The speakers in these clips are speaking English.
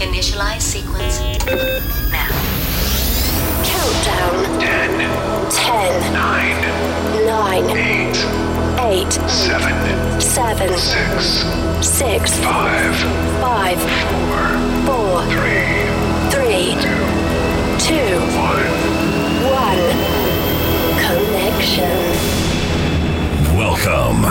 Initialize sequence. Now. Countdown. 10, 10, 9, 9, 8, 8, 7, 7, 6, 6, 5, 5, 4, 4, 3, 3, 2, Welcome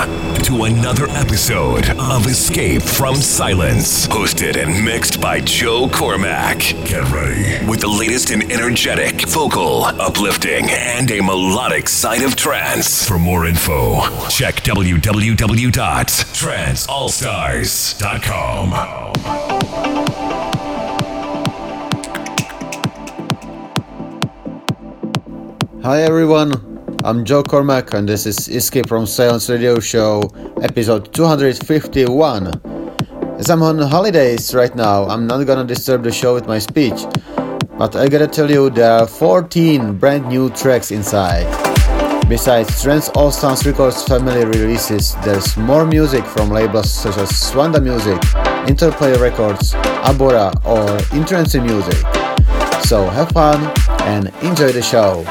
to another episode of Escape from Silence, hosted and mixed by Joe Cormack. Get ready with the latest in energetic, vocal, uplifting, and a melodic side of trance. For more info, check www.tranceallstars.com. Hi everyone, I'm Joe Cormack and this is Escape from Silence Radio Show episode 251. As I'm on holidays right now, I'm not gonna disturb the show with my speech, but I gotta tell you there are 14 brand new tracks inside. Besides Trance All Stars Records family releases, there's more music from labels such as Suanda Music, Interplay Records, Abora, or Entrancing Music. So have fun and enjoy the show.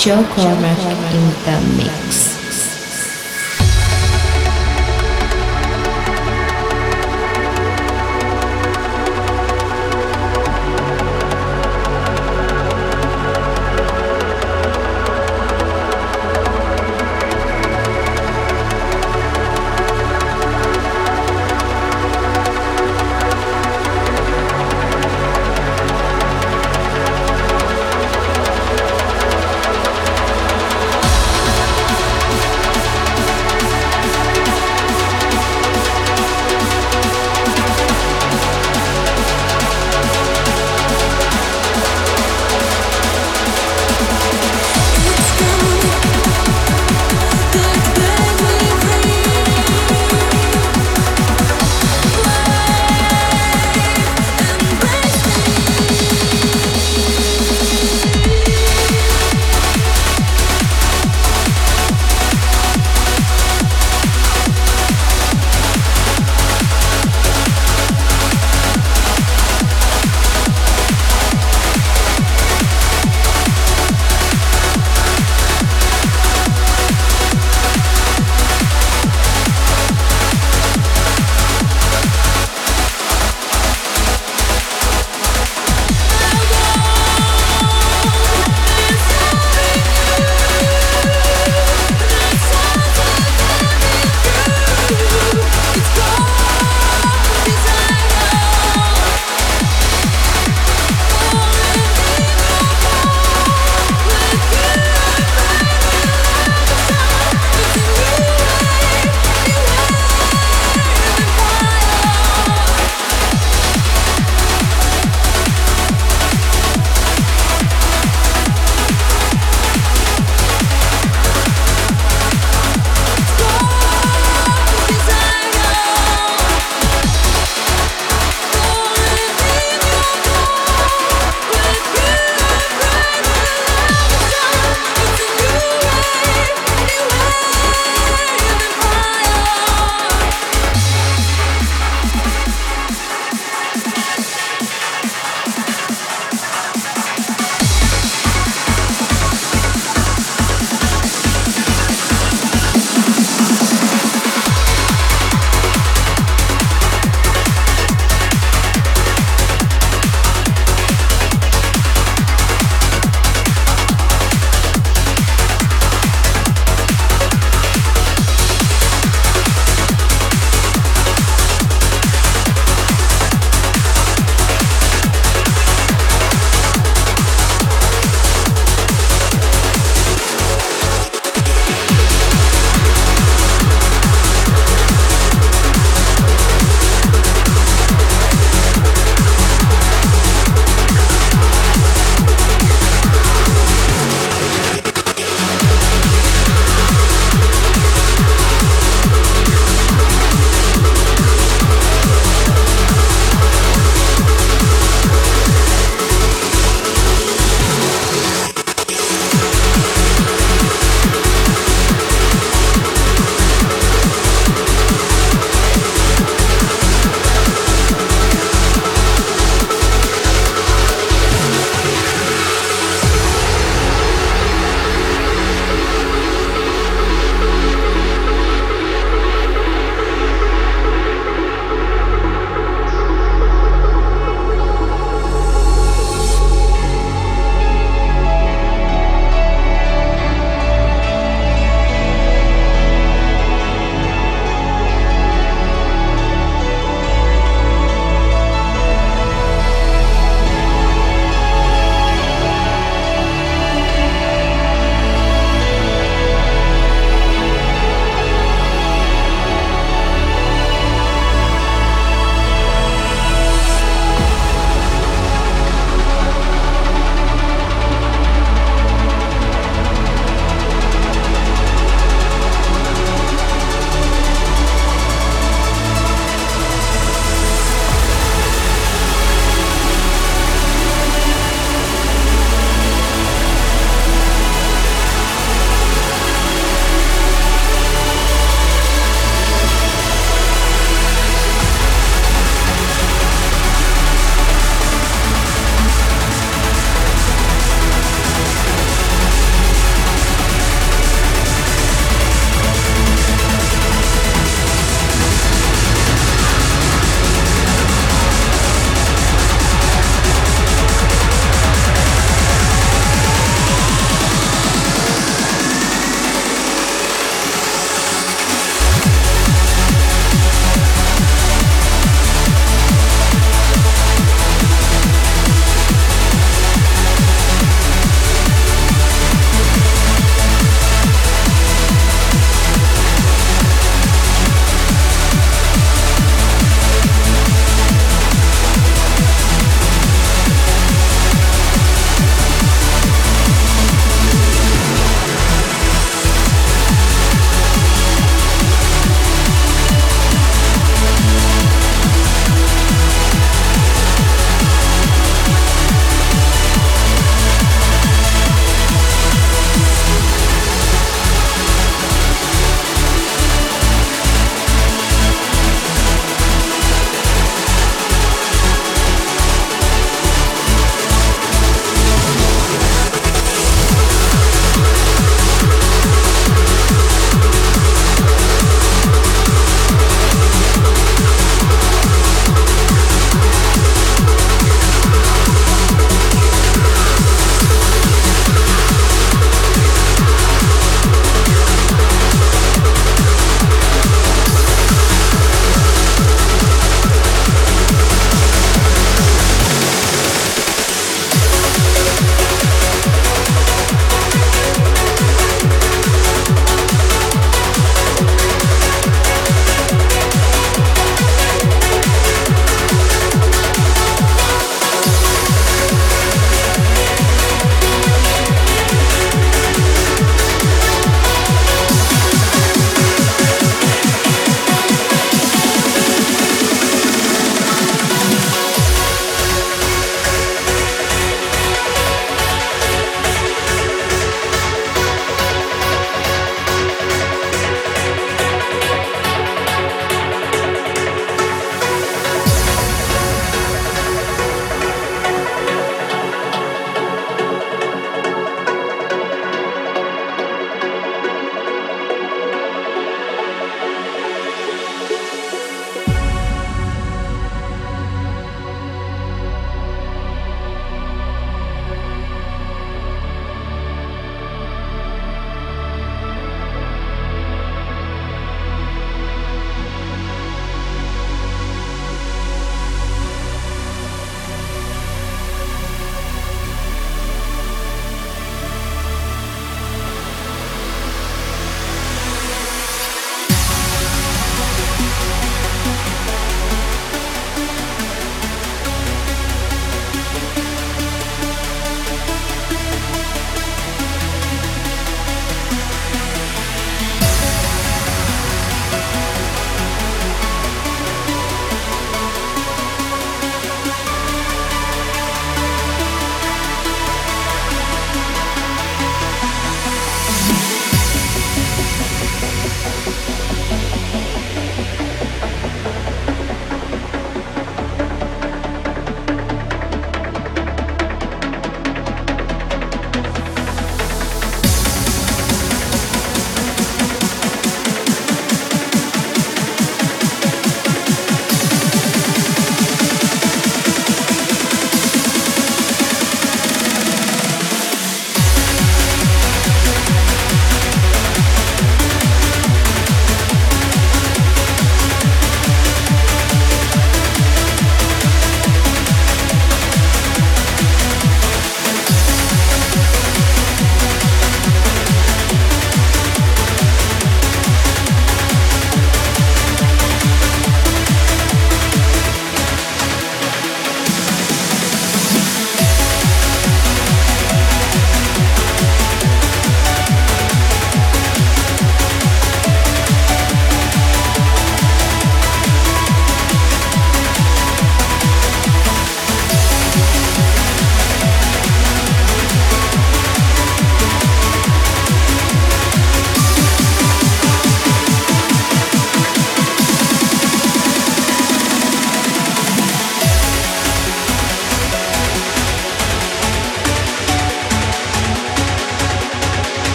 Joe in the mix.